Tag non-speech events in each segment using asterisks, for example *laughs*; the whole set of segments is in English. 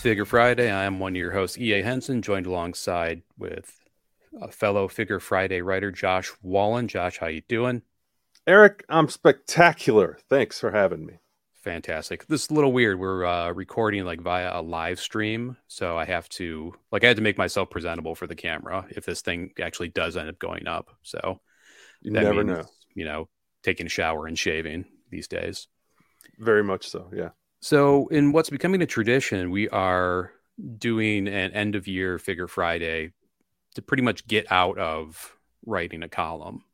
Figure Friday. I am one of your hosts, E.A. Henson, joined alongside with a fellow Figure Friday writer, Josh Wallen. Josh, how you doing? Eric, I'm spectacular. Thanks for having me. Fantastic. This is a little weird. We're uh, recording like via a live stream, so I have to like I had to make myself presentable for the camera if this thing actually does end up going up. So you never means, know. You know, taking a shower and shaving these days. Very much so. Yeah. So, in what's becoming a tradition, we are doing an end of year figure Friday to pretty much get out of writing a column.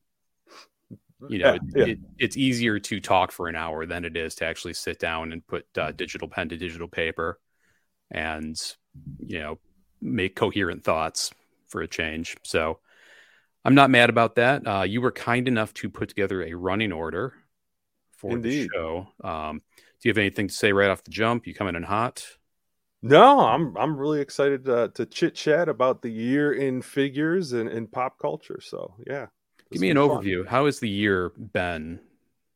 You know, yeah, it, yeah. It, it's easier to talk for an hour than it is to actually sit down and put uh, digital pen to digital paper and, you know, make coherent thoughts for a change. So, I'm not mad about that. Uh, you were kind enough to put together a running order for Indeed. the show. Um, do you have anything to say right off the jump? You coming in hot? No, I'm I'm really excited to, to chit chat about the year in figures and, in pop culture. So yeah, give me an fun. overview. How has the year been,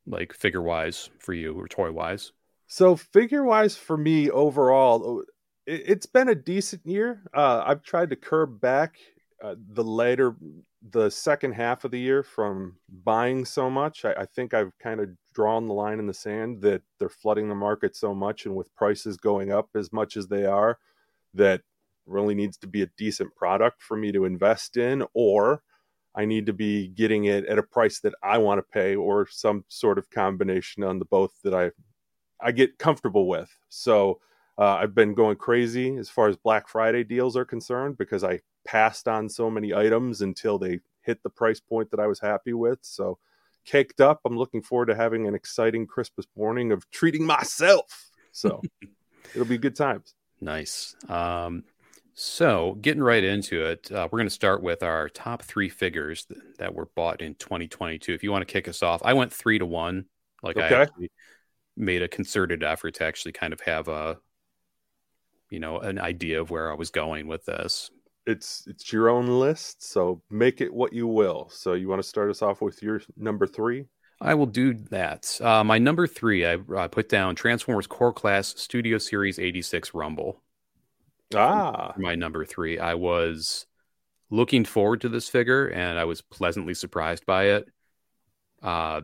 like figure wise for you or toy wise? So figure wise for me overall, it, has been a decent year. Uh, I've tried to curb back uh, the later the second half of the year from buying so much. I, I think I've kind of drawn the line in the sand that they're flooding the market so much and with prices going up as much as they are that really needs to be a decent product for me to invest in or I need to be getting it at a price that I want to pay or some sort of combination on the both that I I get comfortable with. So uh, I've been going crazy as far as Black Friday deals are concerned because I passed on so many items until they hit the price point that I was happy with. So caked up. I'm looking forward to having an exciting Christmas morning of treating myself. So *laughs* it'll be good times. Nice. Um, so, getting right into it, uh, we're going to start with our top three figures th- that were bought in 2022. If you want to kick us off, I went three to one. Like okay. I made a concerted effort to actually kind of have a, you know, an idea of where I was going with this it's it's your own list, so make it what you will. So you want to start us off with your number three? I will do that. Uh, my number three, I, I put down Transformers Core Class Studio Series 86 Rumble. Ah, my number three. I was looking forward to this figure, and I was pleasantly surprised by it. Uh,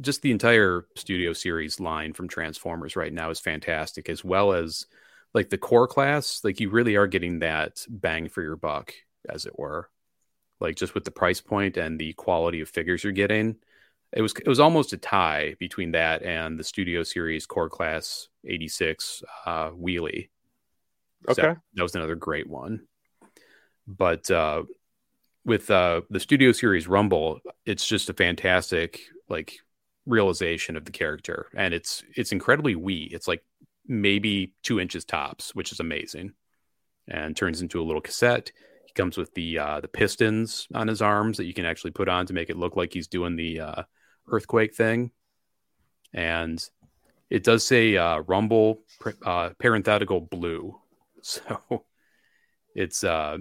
just the entire Studio Series line from Transformers right now is fantastic, as well as like the core class, like you really are getting that bang for your buck, as it were. Like just with the price point and the quality of figures you're getting, it was it was almost a tie between that and the Studio Series Core Class 86 uh, Wheelie. Okay, so that was another great one. But uh, with uh, the Studio Series Rumble, it's just a fantastic like realization of the character, and it's it's incredibly wee. It's like maybe two inches tops, which is amazing, and turns into a little cassette. He comes with the uh, the pistons on his arms that you can actually put on to make it look like he's doing the uh, earthquake thing, and it does say uh, Rumble uh, parenthetical blue, *laughs* so it's uh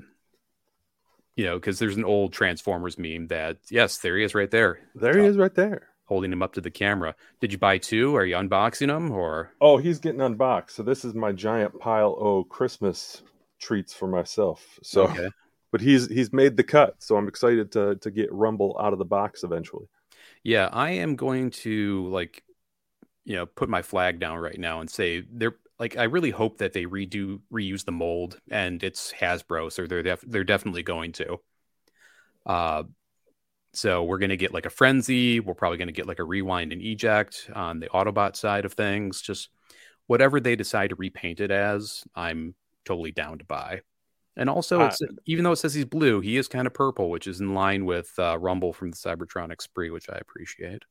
you know because there's an old Transformers meme that yes there he is right there. There he is right there holding him up to the camera. Did you buy two? Are you unboxing them or? Oh, he's getting unboxed. So this is my giant pile of Christmas treats for myself. So, okay. but he's he's made the cut, so I'm excited to to get Rumble out of the box eventually. Yeah, I am going to like, you know, put my flag down right now and say they're like I really hope that they redo reuse the mold and it's Hasbro, so they're def- they're definitely going to. Uh, so we're going to get like a frenzy. We're probably going to get like a rewind and eject on the Autobot side of things. Just whatever they decide to repaint it as, I'm totally down to buy. And also, uh, even though it says he's blue, he is kind of purple, which is in line with uh, Rumble from the Cybertronic Spree, which I appreciate.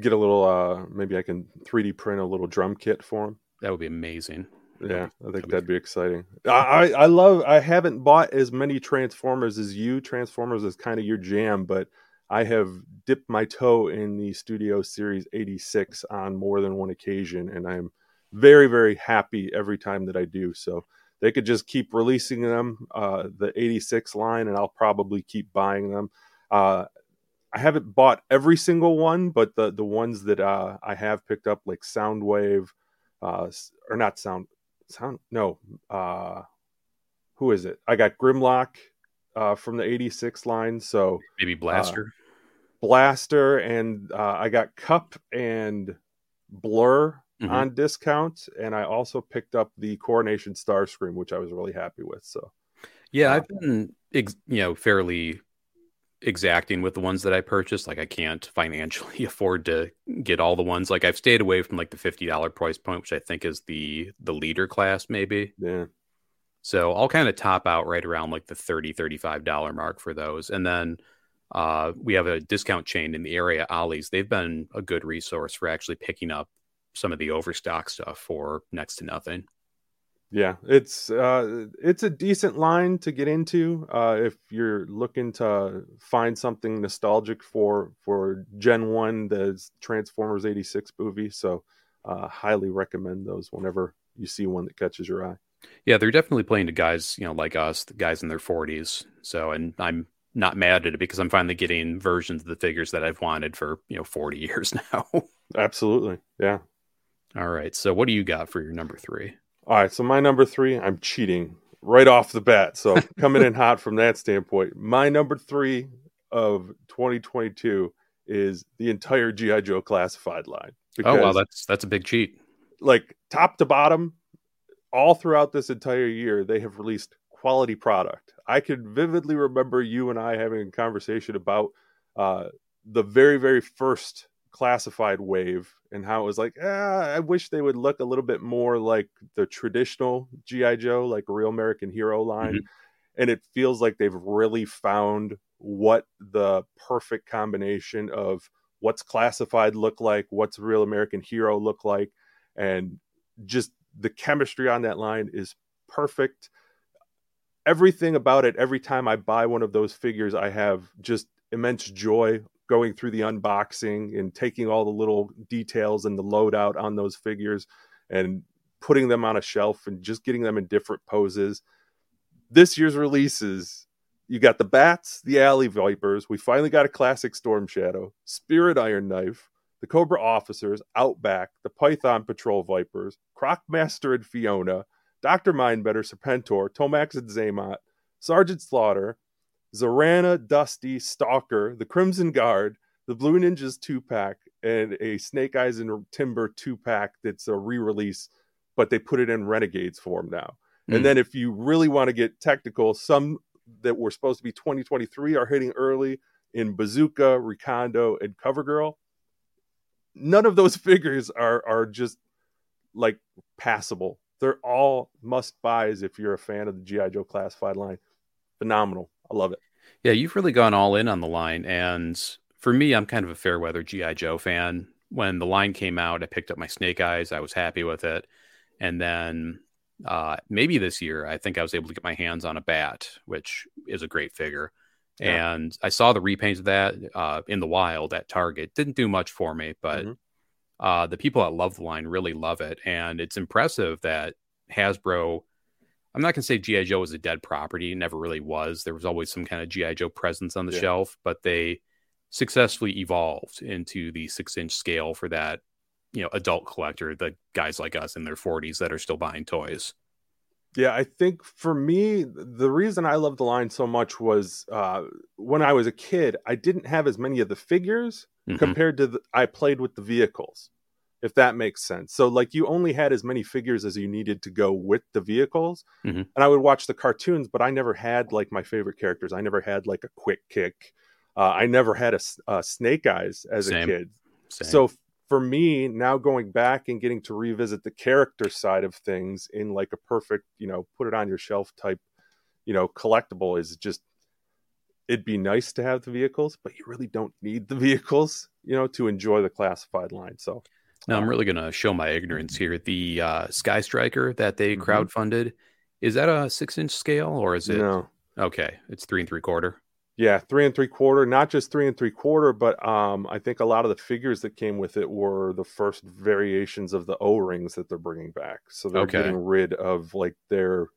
Get a little, uh, maybe I can 3D print a little drum kit for him. That would be amazing. Yeah, I think that'd be exciting. I I love. I haven't bought as many Transformers as you. Transformers is kind of your jam, but I have dipped my toe in the Studio Series 86 on more than one occasion, and I'm very very happy every time that I do. So they could just keep releasing them, uh, the 86 line, and I'll probably keep buying them. Uh, I haven't bought every single one, but the the ones that uh, I have picked up, like Soundwave, uh, or not Sound sound no uh who is it? I got Grimlock uh from the 86 line, so maybe Blaster. Uh, Blaster and uh, I got Kup and Blurr mm-hmm. on discount, and I also picked up the Coronation Starscream which I was really happy with. So, yeah, I've been you know fairly exacting with the ones that I purchased. Like I can't financially *laughs* afford to get all the ones. Like I've stayed away from like the fifty dollar price point, which I think is the the leader class, maybe. Yeah. So I'll kind of top out right around like the 30 35 dollar mark for those, and then uh, we have a discount chain in the area, Ollie's. They've been a good resource for actually picking up some of the overstock stuff for next to nothing. Yeah, it's uh, it's a decent line to get into uh, if you're looking to find something nostalgic for for Gen One, the Transformers '86 movie. So, uh, highly recommend those whenever you see one that catches your eye. Yeah, they're definitely playing to guys, you know, like us, the guys in their 40s. So, and I'm not mad at it because I'm finally getting versions of the figures that I've wanted for you know 40 *laughs* years now. Absolutely, yeah. All right, so what do you got for your number three? All right, so my number three, I'm cheating right off the bat, so *laughs* coming in hot from that standpoint. My number three of 2022 is the entire GI Joe classified line. Because, oh wow, that's that's a big cheat. Like top to bottom, all throughout this entire year, they have released quality product. I can vividly remember you and I having a conversation about uh, the very, very first classified wave and how it was like, ah, I wish they would look a little bit more like the traditional GI Joe, like real American Hero line. Mm-hmm. And it feels like they've really found what the perfect combination of what's classified look like, what's real American Hero look like, and just the chemistry on that line is perfect everything about it every time i buy one of those figures i have just immense joy going through the unboxing and taking all the little details and the loadout on those figures and putting them on a shelf and just getting them in different poses this year's releases you got the bats the alley vipers we finally got a classic storm shadow spirit iron knife the cobra officers outback the python patrol vipers crocmaster and fiona Dr. Mindbender, Serpentor, Tomax and Xamot, Sergeant Slaughter, Zarana, Dusty, Stalker, the Crimson Guard, the Blue Ninjas two pack, and a Snake Eyes and Timber two pack that's a re release, but they put it in Renegades form now. Mm. And hmm. then if you really want to get technical, some that were supposed to be 2023 are hitting early in Bazooka, Recondo, and Covergirl. None of those *laughs* figures are are just like passable they're all must buys if you're a fan of the GI Joe classified line. Phenomenal. I love it. Yeah, you've really gone all in on the line. And for me, I'm kind of a fair weather GI Joe fan. When the line came out, I picked up my Snake Eyes. I was happy with it. And then uh, maybe this year, I think I was able to get my hands on a bat, which is a great figure. Yeah. And I saw the repaint of that uh, in the wild at Target. Didn't do much for me, but mm-hmm uh, the people that love the line really love it, and it's impressive that Hasbro. I'm not going to say GI Joe was a dead property; it never really was. There was always some kind of GI Joe presence on the yeah. shelf, but they successfully evolved into the six inch scale for that you know adult collector, the guys like us in their 40s that are still buying toys. Yeah, I think for me, the reason I loved the line so much was uh, when I was a kid, I didn't have as many of the figures mm-hmm. compared to the, I played with the vehicles, if that makes sense. So like you only had as many figures as you needed to go with the vehicles, mm-hmm. and I would watch the cartoons, but I never had like my favorite characters. I never had like a quick kick. Uh, I never had a, a Snake Eyes as Same. a kid. Same. So for me now going back and getting to revisit the character side of things in like a perfect you know put it on your shelf type you know collectible is just it'd be nice to have the vehicles, but you really don't need the *laughs* vehicles, you know, to enjoy the classified line. So now I'm really going to show my ignorance here. The uh, Sky Striker that they mm-hmm. crowdfunded, is that a six inch scale or is it? No. Okay. It's three and three quarter. Yeah, three and three quarter. Not just three and three quarter, but um, I think a lot of the figures that came with it were the first variations of the O rings that they're bringing back. So they're okay. getting rid of like their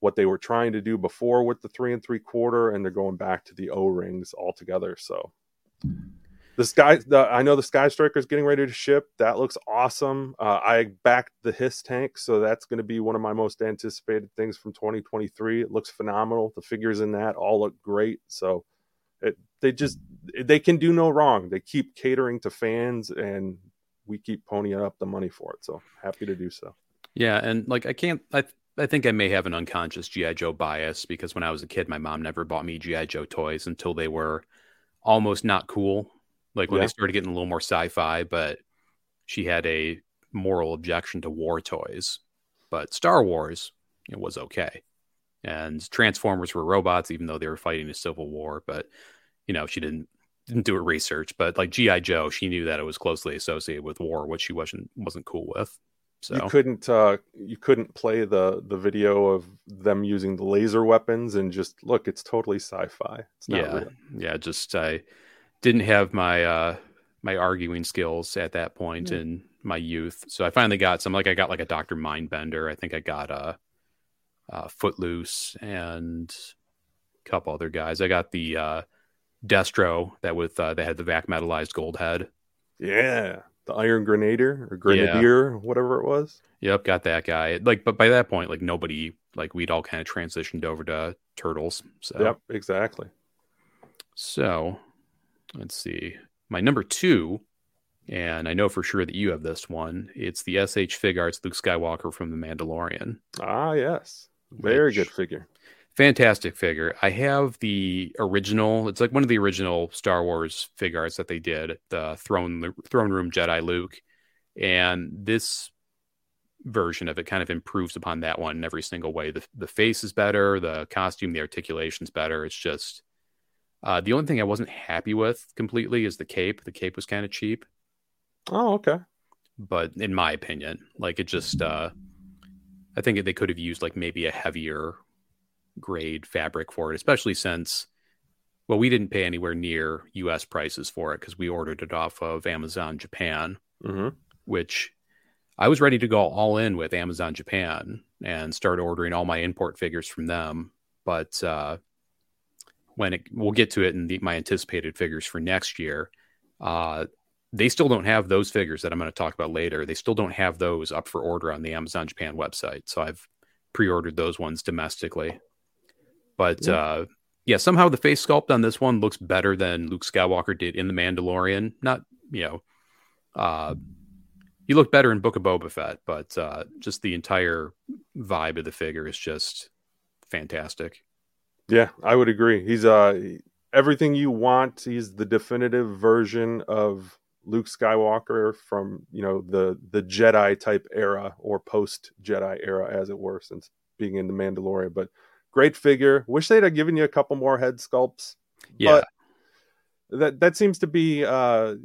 what they were trying to do before with the three and three quarter, and they're going back to the O rings altogether. So, The sky, the, I know the Sky Striker is getting ready to ship. That looks awesome. Uh, I backed the Hiss tank, so that's going to be one of my most anticipated things from 2023. It looks phenomenal. The figures in that all look great. So it, they just they can do no wrong. They keep catering to fans, and we keep ponying up the money for it. So happy to do so. Yeah, and like I can't. I I think I may have an unconscious GI Joe bias because when I was a kid, my mom never bought me GI Joe toys until they were almost not cool. Like when yeah. they started getting a little more sci-fi, but she had a moral objection to war toys. But Star Wars it was okay, and Transformers were robots, even though they were fighting a civil war. But you know, she didn't didn't do her research. But like GI Joe, she knew that it was closely associated with war, which she wasn't wasn't cool with. So you couldn't uh, you couldn't play the the video of them using the laser weapons and just look, it's totally sci-fi. It's yeah, real. yeah. Just I didn't have my uh, my arguing skills at that point yeah. in my youth, so I finally got some. Like I got like a Doctor Mindbender. I think I got a, a Footloose and a couple other guys. I got the uh, Destro that with uh, they had the vac metallized gold head. Yeah, the Iron Grenadier or Grenadier, yeah. whatever it was. Yep, got that guy. Like, but by that point, like nobody, like we'd all kind of transitioned over to turtles. So yep, exactly. So let's see. My number two, and I know for sure that you have this one. It's the SH Figuarts Luke Skywalker from The Mandalorian. Ah, yes, very good figure fantastic figure. I have the original. It's like one of the original Star Wars figures that they did, the throne throne room Jedi Luke, and this version of it kind of improves upon that one in every single way. The the face is better, the costume, the articulation's better. It's just uh, the only thing I wasn't happy with completely is the cape. The cape was kind of cheap. Oh, okay. But in my opinion, like it just, uh, I think they could have used like maybe a heavier grade fabric for it, especially since, well, we didn't pay anywhere near US prices for it because we ordered it off of Amazon Japan, mm-hmm. which I was ready to go all in with Amazon Japan and start ordering all my import figures from them. But uh, when it, we'll get to it in the, my anticipated figures for next year, uh, they still don't have those figures that I'm going to talk about later. They still don't have those up for order on the Amazon Japan website. So I've pre ordered those ones domestically. But yeah. uh, yeah, somehow the face sculpt on this one looks better than Luke Skywalker did in The Mandalorian. Not, you know, uh, he looked better in Book of Boba Fett, but uh, just the entire vibe of the figure is just fantastic. Yeah, I would agree. He's uh everything you want. He's the definitive version of Luke Skywalker from you know the the Jedi type era or post Jedi era, as it were, since being in the Mandalorian. But great figure. Wish they'd have given you a couple more head sculpts. Yeah. But that that seems to be uh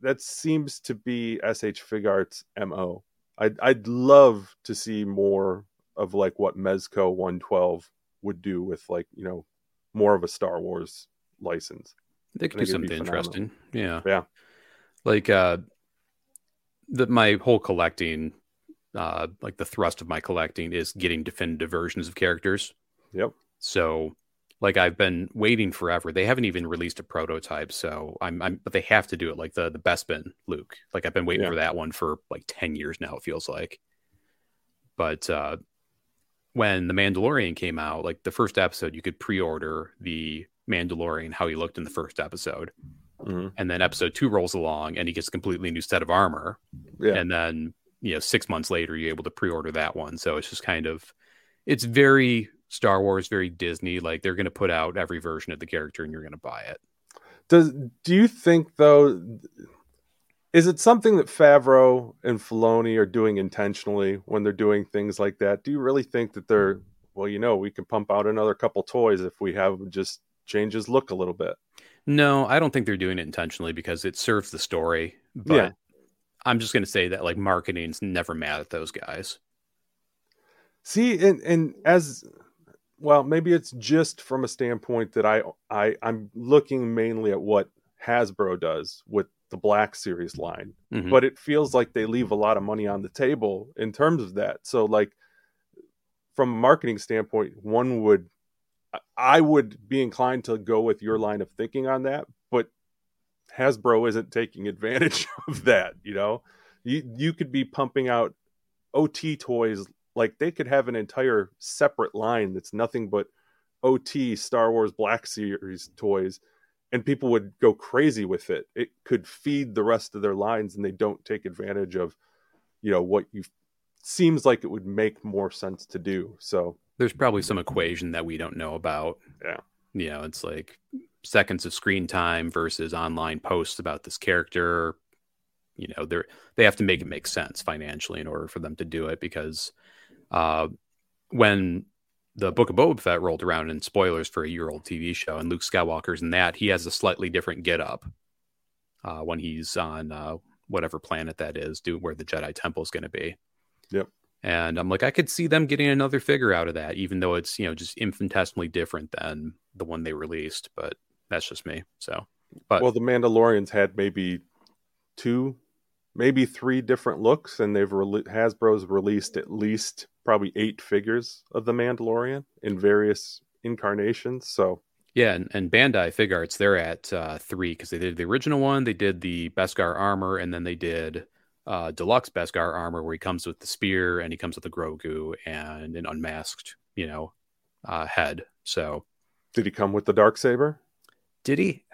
that seems to be SH Figuarts MO. I'd I'd love to see more of like what Mezco 112 would do with like, you know, more of a Star Wars license. They could do something interesting. Yeah. Yeah. Like uh the my whole collecting uh like the thrust of my collecting is getting definitive versions of characters. Yep. So like I've been waiting forever. They haven't even released a prototype, so I'm, I'm but they have to do it like the the Bespin Luke. Like I've been waiting yeah. for that one for like 10 years now it feels like. But uh when The Mandalorian came out, like the first episode you could pre-order the Mandalorian how he looked in the first episode. Mm-hmm. And then episode 2 rolls along and he gets a completely new set of armor. Yeah. And then, you know, 6 months later you're able to pre-order that one. So it's just kind of it's very Star Wars, very Disney. Like they're going to put out every version of the character, and you're going to buy it. Does do you think though? Is it something that Favreau and Filoni are doing intentionally when they're doing things like that? Do you really think that they're well? You know, we can pump out another couple toys if we have just change his look a little bit. No, I don't think they're doing it intentionally because it serves the story. But yeah. I'm just going to say that like marketing's never mad at those guys. See, and and as well, maybe it's just from a standpoint that I I I'm looking mainly at what Hasbro does with the Black Series line, mm-hmm. but it feels like they leave a lot of money on the table in terms of that. So, like from a marketing standpoint, one would I would be inclined to go with your line of thinking on that, but Hasbro isn't taking advantage *laughs* of that. You know, you you could be pumping out OT toys like they could have an entire separate line that's nothing but OT Star Wars Black Series toys, and people would go crazy with it. It could feed the rest of their lines, and they don't take advantage of, you know, what you seems like it would make more sense to do. So there's probably some equation that we don't know about. Yeah, you know, it's like seconds of screen time versus online posts about this character. You know, they're they have to make it make sense financially in order for them to do it because uh, when the Book of Boba Fett rolled around in spoilers for a year old TV show, and Luke Skywalker's in that. He has a slightly different get up uh, when he's on uh, whatever planet that is, do where the Jedi Temple is going to be. Yep. And I'm like, I could see them getting another figure out of that, even though it's you know just infinitesimally different than the one they released. But that's just me. So, but well, the Mandalorians had maybe two, maybe three different looks, and they've re- Hasbro's released at least probably eight figures of the Mandalorian in various incarnations. So yeah, and, and Bandai Figuarts they're at uh, three because they did the original one, they did the Beskar armor, and then they did uh, deluxe Beskar armor where he comes with the spear and he comes with the Grogu and an unmasked, you know, uh, head. So did he come with the dark saber? Did he?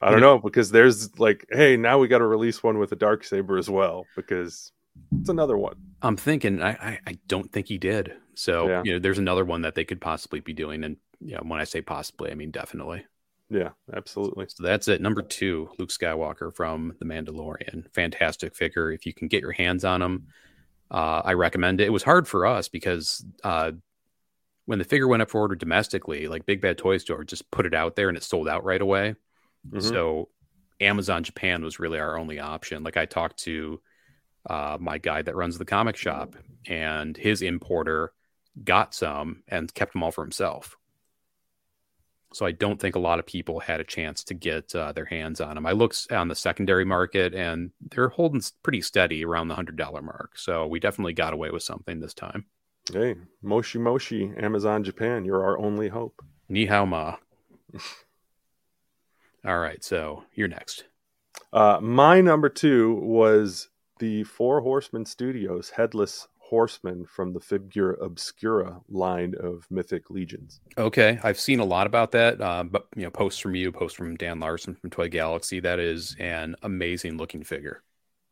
I don't know because there's like, hey, now we got to release one with a dark saber as well because it's another one. I'm thinking. I, I, I don't think he did. So yeah. you know, there's another one that they could possibly be doing. And you know, when I say possibly, I mean definitely. Yeah, absolutely. So that's it. Number two, Luke Skywalker from The Mandalorian. Fantastic figure. If you can get your hands on him, uh, I recommend it. It was hard for us because uh, when the figure went up for order domestically, like Big Bad Toy Store just put it out there and it sold out right away. Mm-hmm. So Amazon Japan was really our only option. Like I talked to uh, my guy that runs the comic shop, and his importer got some and kept them all for himself. So I don't think a lot of people had a chance to get uh, their hands on them. I looked on the secondary market, and they're holding pretty steady around the hundred dollar mark. So we definitely got away with something this time. Hey, Moshi Moshi, Amazon Japan, you're our only hope. Ni hao ma. *laughs* All right, so you're next. Uh, my number two was the Four Horsemen Studios Headless Horseman from the Figura Obscura line of Mythic Legions. Okay, I've seen a lot about that. Uh, but you know, posts from you, posts from Dan Larson from Toy Galaxy. That is an amazing looking figure.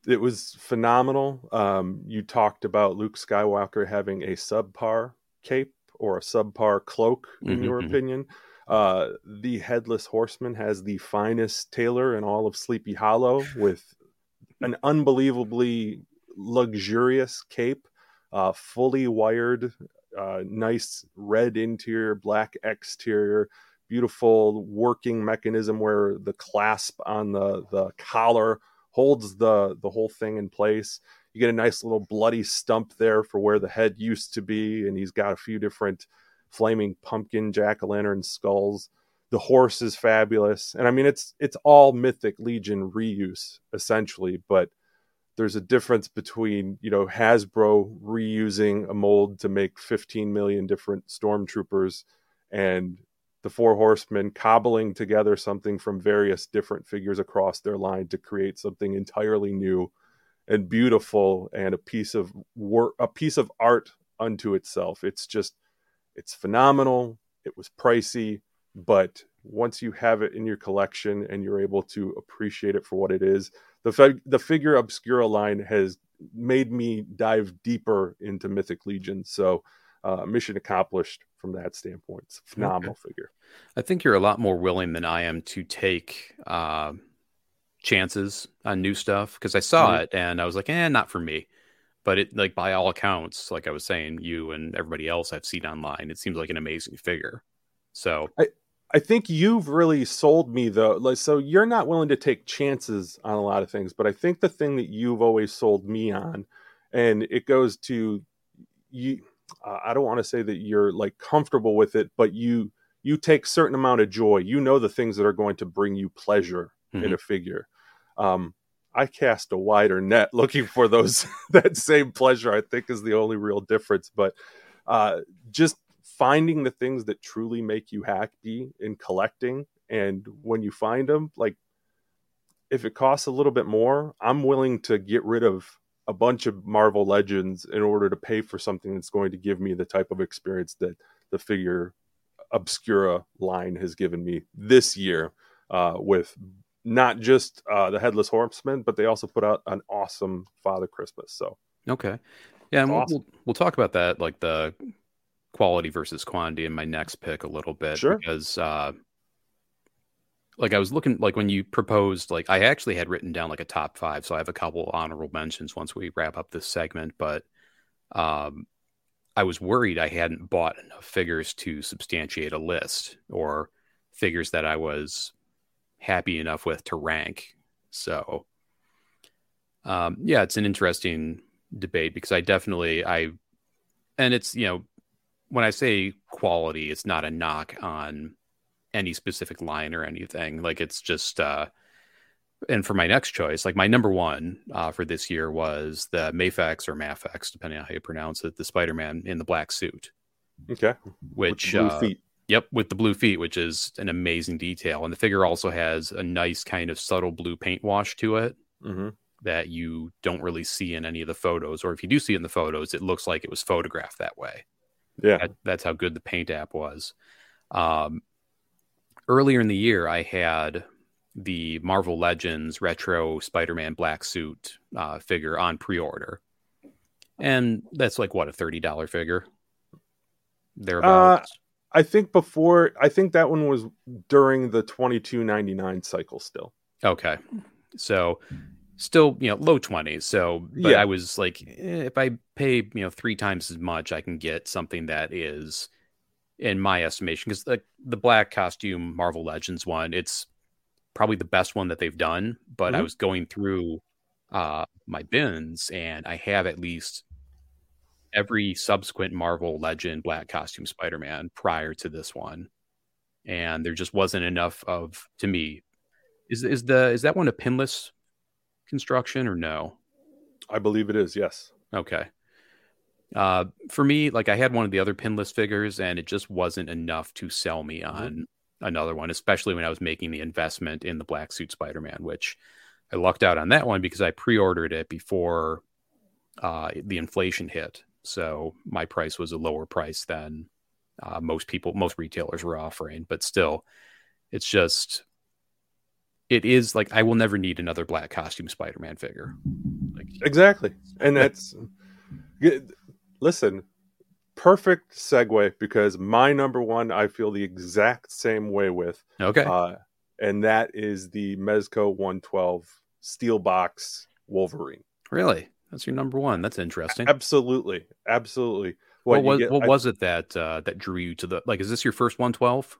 It was phenomenal. Um, you talked about Luke Skywalker having a subpar cape or a subpar cloak, in mm-hmm, your mm-hmm. opinion. Uh, the Headless Horseman has the finest tailor in all of Sleepy Hollow with an unbelievably luxurious cape, uh, fully wired, uh, nice red interior, black exterior, beautiful working mechanism where the clasp on the, the collar holds the, the whole thing in place. You get a nice little bloody stump there for where the head used to be, and he's got a few different flaming pumpkin jack o' lantern skulls. The horse is fabulous, and I mean it's it's all Mythic Legion reuse essentially, but there's a difference between you know Hasbro reusing a mold to make 15 million different stormtroopers and the four horsemen cobbling together something from various different figures across their line to create something entirely new and beautiful and a piece of work a piece of art unto itself. It's just it's phenomenal. It was pricey, but once you have it in your collection and you're able to appreciate it for what it is, the the figure obscura line has made me dive deeper into Mythic Legion. So, uh, mission accomplished from that standpoint. It's a phenomenal okay. figure. I think you're a lot more willing than I am to take uh, chances on new stuff because I saw mm-hmm. it and I was like, eh, not for me but it like by all accounts like i was saying you and everybody else i've seen online it seems like an amazing figure so i i think you've really sold me though like so you're not willing to take chances on a lot of things but i think the thing that you've always sold me on and it goes to you uh, i don't want to say that you're like comfortable with it but you you take certain amount of joy you know the things that are going to bring you pleasure mm-hmm. in a figure um I cast a wider net *laughs* looking for those *laughs* that same pleasure. I think is the only real difference. But uh, just finding the things that truly make you happy in collecting, and when you find them, like if it costs a little bit more, I'm willing to get rid of a bunch of Marvel Legends in order to pay for something that's going to give me the type of experience that the figure Obscura line has given me this year uh, with not just uh, the Headless Horseman, but they also put out an awesome Father Christmas. So okay, yeah, and Awesome. we'll, we'll we'll talk about that, like the quality versus quantity in my next pick a little bit Sure. because uh like I was looking like when you proposed like I actually had written down like a top 5 so I have a couple honorable mentions once we wrap up this segment but um I was worried I hadn't bought enough figures to substantiate a list or figures that I was happy enough with to rank so um yeah it's an interesting debate because I definitely I and it's you know when I say quality, it's not a knock on any specific line or anything. Like it's just uh and for my next choice, like my number one uh, for this year was the Mafex or Mafex, depending on how you pronounce it, the Spider-Man in the black suit, okay, which the blue uh, feet. Yep, with the blue feet, which is an amazing detail, and the figure also has a nice kind of subtle blue paint wash to it hmm that you don't really see in any of the photos, or if you do see in the photos, it looks like it was photographed that way. Yeah, That, that's how good the paint app was. Um, earlier in the year, I had the Marvel Legends retro Spider-Man black suit uh, figure on pre-order, and that's like what a thirty dollar figure. Thereabouts. I think before I think that one was during the twenty two ninety nine cycle still. okay, so still you know low twenties. So, but Yeah. I was like, eh, if I pay you know three times as much, I can get something that is, in my estimation, because the the black costume Marvel Legends one, it's probably the best one that they've done. But I Mhm. was going through uh, my bins, and I have at least every subsequent Marvel Legend black costume Spider Man prior to this one, and there just wasn't enough of to me. Is is the is that one a pinless construction or no? I believe it is. Yes. Okay. Uh, for me, like I had one of the other pinless figures, and it just wasn't enough to sell me on another one, especially when I was making the investment in the black suit Spider Man, which I lucked out on that one because I pre ordered it before uh, the inflation hit. So my price was a lower price than uh, most people, most retailers were offering. But still, it's just, it is like I will never need another black costume Spider Man figure. Like, Exactly. And that's listen, perfect segue because my number one I feel the exact same way with. okay. Uh, and that is the Mezco 112 steel box Wolverine. Really? That's your number one. That's interesting. Absolutely. Absolutely. What, you was get- what I- was it that uh, that drew you to the like? Is this your first one twelve?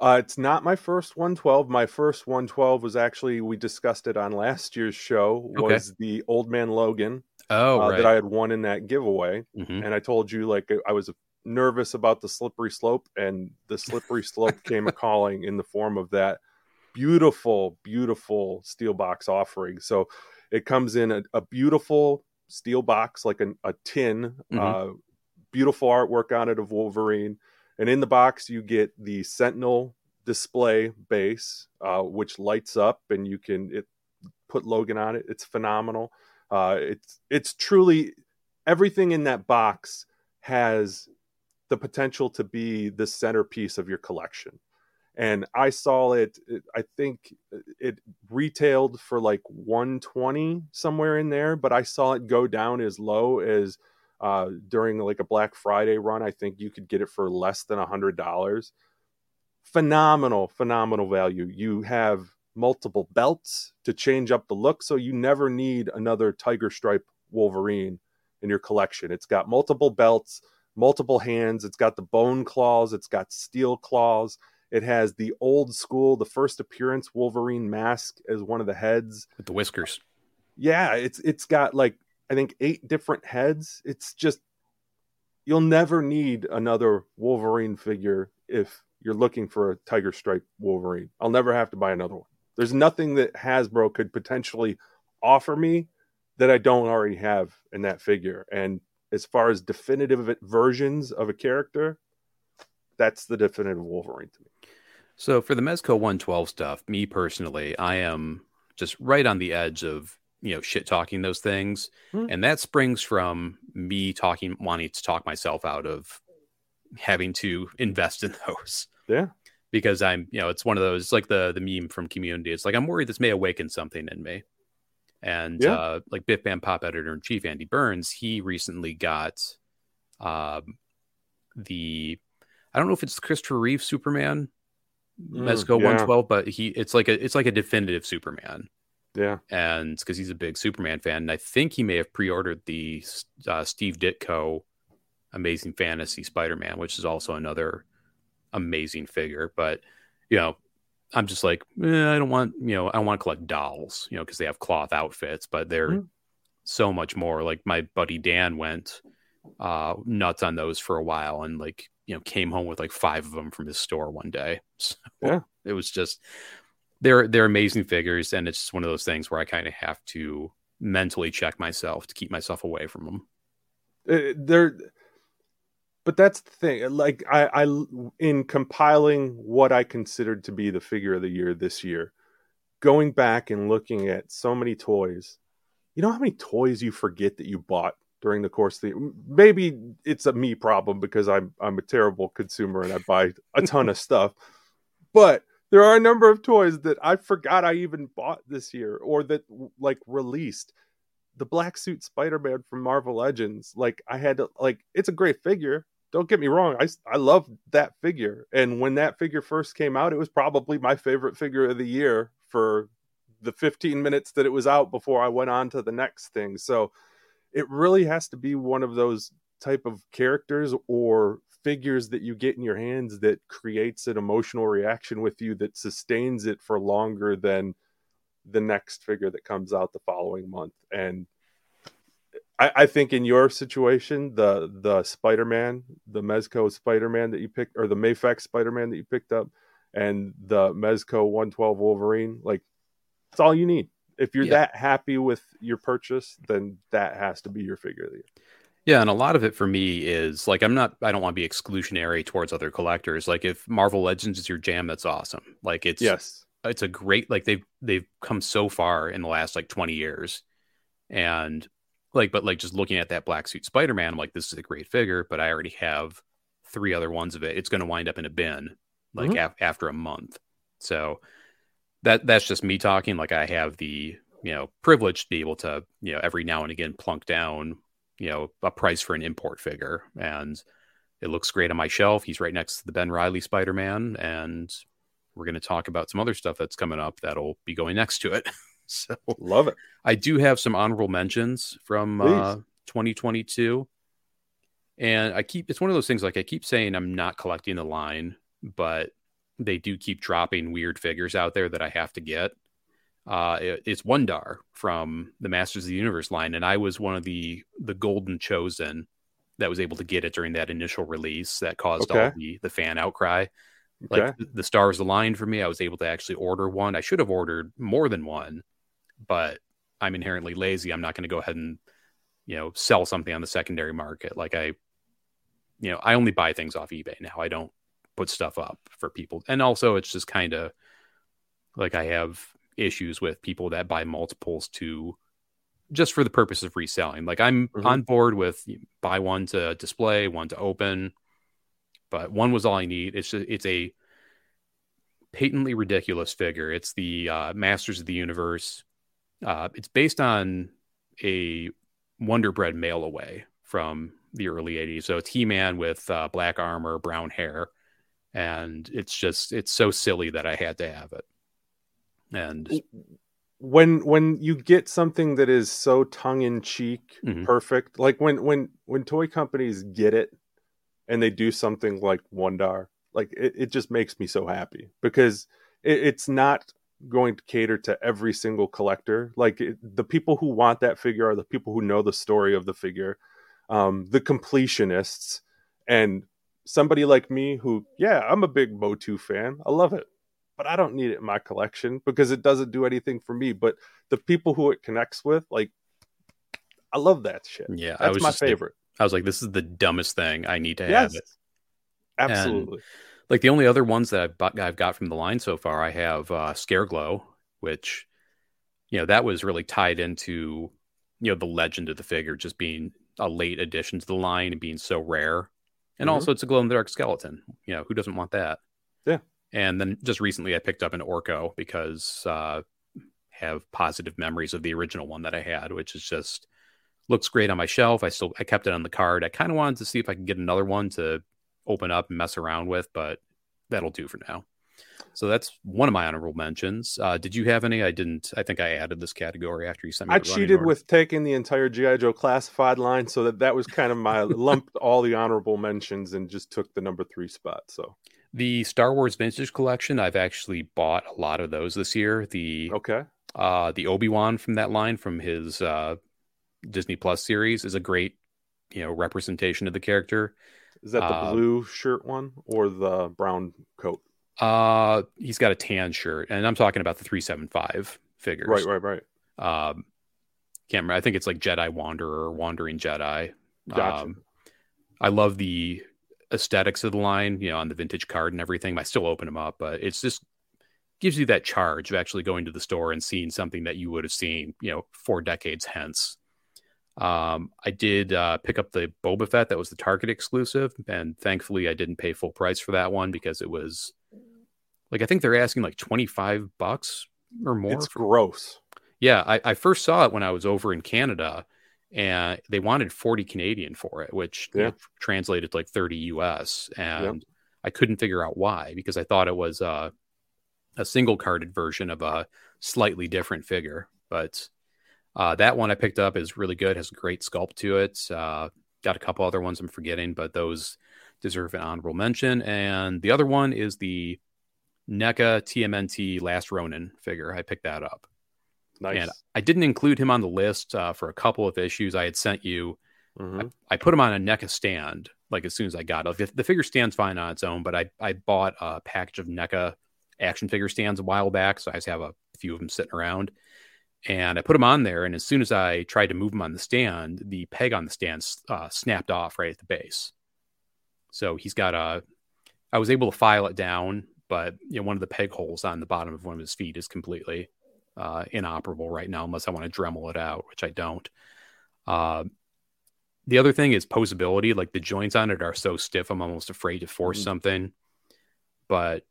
Uh, it's not my first 112. My first 112 was actually we discussed it on last year's show. Okay. Was the Old Man Logan Oh, uh, right. that I had won in that giveaway, Mhm. and I told you like I was nervous about the slippery slope, and the slippery slope came a calling in the form of that beautiful, beautiful steel box offering. So it comes in a, a beautiful steel box, like an, a tin, Mhm. uh, beautiful artwork on it of Wolverine. And in the box, you get the Sentinel display base, uh, which lights up, and you can it, put Logan on it. It's phenomenal. Uh, it's it's truly everything in that box has the potential to be the centerpiece of your collection. And I saw it. it I think it retailed for like 120 somewhere in there, but I saw it go down as low as uh, during like a Black Friday run. I think you could get it for less than a hundred dollars. Phenomenal, phenomenal value. You have multiple belts to change up the look, so you never need another Tiger Stripe Wolverine in your collection. It's got multiple belts, multiple hands. It's got the bone claws. It's got steel claws. It has the old school, the first appearance Wolverine mask as one of the heads With the whiskers. yeah it's it's got like i think eight different heads. It's just you'll never need another wolverine figure if you're looking for a tiger stripe wolverine. I'll never have to buy another one. There's nothing that hasbro could potentially offer me that i don't already have in that figure. And as far as definitive versions of a character that's the definitive wolverine to me. So for the Mezco 112 stuff, me personally, I am just right on the edge of you know shit talking those things, Hmm. and that springs from me talking wanting to talk myself out of having to *laughs* invest in those Yeah. because I'm, you know, it's one of those it's like the the meme from Community. It's like I'm worried this may awaken something in me. And Yeah. uh, like Biff Bam Pop editor in chief Andy Burns, he recently got um, the I don't know if it's Christopher Reeve Superman Mm, Mezco yeah. 112, but he it's like a it's like a definitive Superman, Yeah. and because he's a big Superman fan, and I think he may have pre-ordered the uh, Steve Ditko Amazing Fantasy Spider-Man, which is also another amazing figure. But you know, I'm just like eh, I don't want you know I don't want to collect dolls, you know, because they have cloth outfits, but they're Mhm. so much more. Like my buddy Dan went uh, nuts on those for a while, and like you know came home with like five of them from his store one day. *laughs* So Yeah. it was just they're they're amazing figures, and it's just one of those things where I kind of have to mentally check myself to keep myself away from them. Uh, they're but that's the thing like I, I in compiling what i considered to be the figure of the year this year going back and looking at so many toys you know how many toys you forget that you bought during the course of the maybe it's a me problem because i'm i'm a terrible consumer and i buy a ton of *laughs* stuff but there are a number of toys that i forgot i even bought this year or that like released the black suit Spider-Man from Marvel Legends, like I had to like it's a great figure. Don't get me wrong, I I love that figure. And when that figure first came out, it was probably my favorite figure of the year for the 15 minutes that it was out before I went on to the next thing. So it really has to be one of those type of characters or figures that you get in your hands that creates an emotional reaction with you that sustains it for longer than the next figure that comes out the following month. And I, I think in your situation, the the Spider Man, the Mezco Spider Man that you picked, or the Mayfex Spider Man that you picked up, and the Mezco 112 Wolverine, like it's all you need. If you're Yeah. that happy with your purchase, then that has to be your figure of the year. Yeah, and a lot of it for me is like I'm not I don't want to be exclusionary towards other collectors. Like if Marvel Legends is your jam, that's awesome. Like it's Yes. it's a great like they've they've come so far in the last like 20 years. And like but like just looking at that black suit Spider-Man, I'm like this is a great figure, but I already have three other ones of it. It's going to wind up in a bin like Mhm. af- after a month. So that that's just me talking like I have the, you know, privilege to be able to, you know, every now and again plunk down you know a price for an import figure. And it looks great on my shelf. He's right next to the ben riley spider-man. And we're going to talk about some other stuff that's coming up that'll be going next to it. *laughs* So Love it. i do have some honorable mentions from uh, 2022 and i keep it's one of those things like i keep saying i'm not collecting the line but they do keep dropping weird figures out there that i have to get uh, it- it's Wondar from the Masters of the Universe line, and I was one of the the golden chosen that was able to get it during that initial release that caused all the the fan outcry. Okay. Like the stars aligned for me. I was able to actually order one. I should have ordered more than one, but I'm inherently lazy. I'm not going to go ahead and you know sell something on the secondary market. Like I, you know, I only buy things off eBay now. I don't put stuff up for people, and also it's just kind of like I have issues with people that buy multiples to just for the purpose of reselling. Like I'm Mhm. on board with buy one to display, one to open, but one was all I need. It's just, it's a patently ridiculous figure. It's the uh, Masters of the Universe. Uh, it's based on a Wonder Bread mail away from the early 80s. So it's He Man with uh, black armor, brown hair. And it's just, it's so silly that I had to have it. And when when you get something that is so tongue in cheek Mhm. perfect like when when when toy companies get it and they do something like Wondar like it, it just makes me so happy because it, it's not going to cater to every single collector. Like it, the people who want that figure are the people who know the story of the figure um the completionists. And somebody like me who yeah i'm a big motu fan i love it but I don't need it in my collection because it doesn't do anything for me. But the people who it connects with, like, I love that shit. yeah, I That's was my like- favorite. I was like, this is the dumbest thing. I need to have Yes, it. absolutely. Like the only other ones that I've, bu- I've got from the line so far, I have uh, Scareglow, which you know, that was really tied into, you know, the legend of the figure just being a late addition to the line and being so rare. And Mhm. also it's a glow in the dark skeleton. You know, who doesn't want that? Yeah. And then just recently I picked up an Orco because uh have positive memories of the original one that I had, which is just looks great on my shelf. I still I kept it on the card. I kind of wanted to see if I could get another one to open up and mess around with, but that'll do for now. So that's one of my honorable mentions. Uh, did you have any? I didn't. I think I added this category after you sent me. I cheated with taking the entire GI Joe classified line, so that that was kind of my *laughs* lumped all the honorable mentions and just took the number three spot. So the Star Wars Vintage Collection. I've actually bought a lot of those this year. The okay, uh, the Obi Wan from that line from his uh, Disney Plus series is a great you know representation of the character. is that the Uh, blue shirt one or the brown coat? Uh, he's got a tan shirt, and I'm talking about the three seven five figures. Right, right, right. Um, can't. I think it's like Jedi Wanderer Wandering Jedi. Gotcha. Um, I love the aesthetics of the line, you know, on the vintage card and everything. I still open them up, but it's just gives you that charge of actually going to the store and seeing something that you would have seen, you know, four decades hence. Um, I did uh, pick up the Boba Fett that was the Target exclusive, and thankfully I didn't pay full price for that one because it was like I think they're asking like twenty five bucks or more. it's for- gross. yeah, I, I first saw it when I was over in Canada, and they wanted forty Canadian for it, which you know, translated to like thirty US, and I couldn't figure out why because I thought it was uh, a single carded version of a slightly different figure, but uh, that one I picked up is really good, has a great sculpt to it. Uh, got a couple other ones I'm forgetting, but those deserve an honorable mention. And the other one is the NECA TMNT Last Ronin figure. I picked that up. Nice. And I didn't include him on the list uh, for a couple of issues I had sent you. Mhm. I put him on a NECA stand like as soon as I got it. Like, the, the figure stands fine on its own, but I I bought a package of NECA action figure stands a while back, so I just have a few of them sitting around. And I put them on there, and as soon as I tried to move them on the stand, the peg on the stand uh, snapped off right at the base. So he's got a. I was able to file it down, but you know one of the peg holes on the bottom of one of his feet is completely uh, inoperable right now, unless I want to Dremel it out, which I don't. Uh, the other thing is posability. Like the joints on it are so stiff, I'm almost afraid to force Mhm. something. But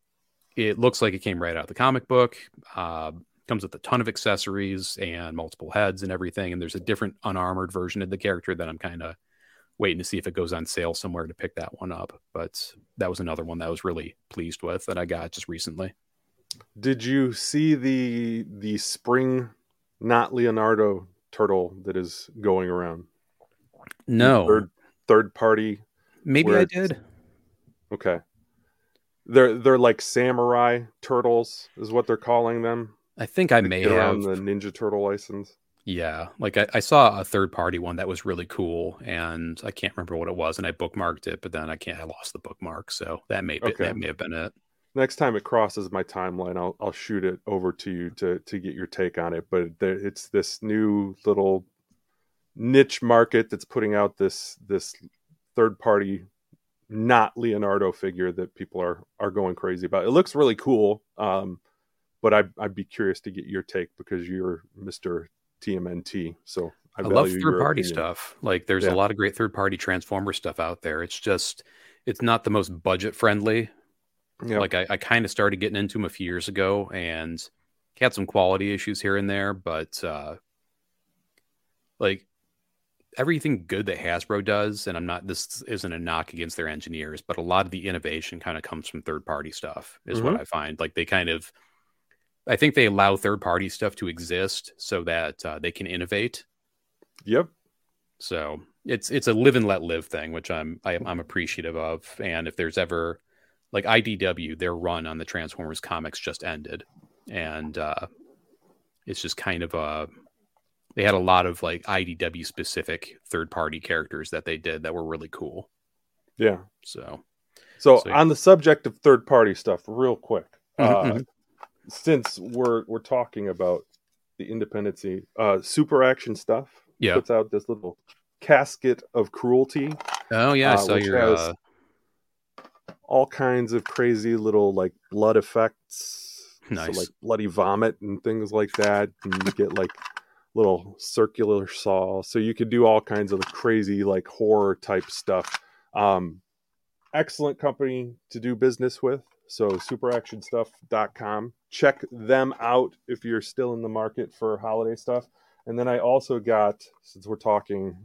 it looks like it came right out of the comic book. Uh, comes with a ton of accessories and multiple heads and everything. And there's a different unarmored version of the character that I'm kind of waiting to see if it goes on sale somewhere to pick that one up. But that was another one that I was really pleased with that I got just recently. Did you see the the spring not Leonardo turtle that is going around? No, Third third party. maybe I did. Okay. They're they're like samurai turtles is what they're calling them. I think I may have. the Ninja Turtle license. Yeah, like I, I saw a third party one that was really cool, and I can't remember what it was, and I bookmarked it, but then I can't. I lost the bookmark, so that may be, Okay. that may have been it. Next time it crosses my timeline, I'll I'll shoot it over to you to to get your take on it. But there, it's this new little niche market that's putting out this this third party not Leonardo figure that people are are going crazy about. It looks really cool, um, but I I'd be curious to get your take because you're Mister TMNT. So I, I, love third party opinion. stuff. Like there's Yeah. a lot of great third party Transformer stuff out there. It's just it's not the most budget friendly. Yeah. Like I, I kind of started getting into them a few years ago, and had some quality issues here and there, but uh, like everything good that Hasbro does, and I'm not this isn't a knock against their engineers, but a lot of the innovation kind of comes from third party stuff, is what I find. Like they kind of I think they allow third party stuff to exist so that uh, they can innovate. Yep. So it's it's a live and let live thing, which I'm I, I'm appreciative of. And if there's ever like IDW, their run on the Transformers comics just ended, and uh, it's just kind of a they had a lot of like IDW specific third party characters that they did that were really cool. Yeah. So So, So- on the subject of third party stuff, real quick, Mhm, uh, since we're we're talking about the independency, uh, Super Action stuff yeah. puts out this little casket of cruelty, Oh yeah, I uh, saw your. has- Uh, all kinds of crazy little like blood effects, Nice. So like bloody vomit and things like that. And you get like little circular saw. So you could do all kinds of crazy like horror type stuff. Um, excellent company to do business with. So superactionstuff.com. Check them out if you're still in the market for holiday stuff. And then I also got, since we're talking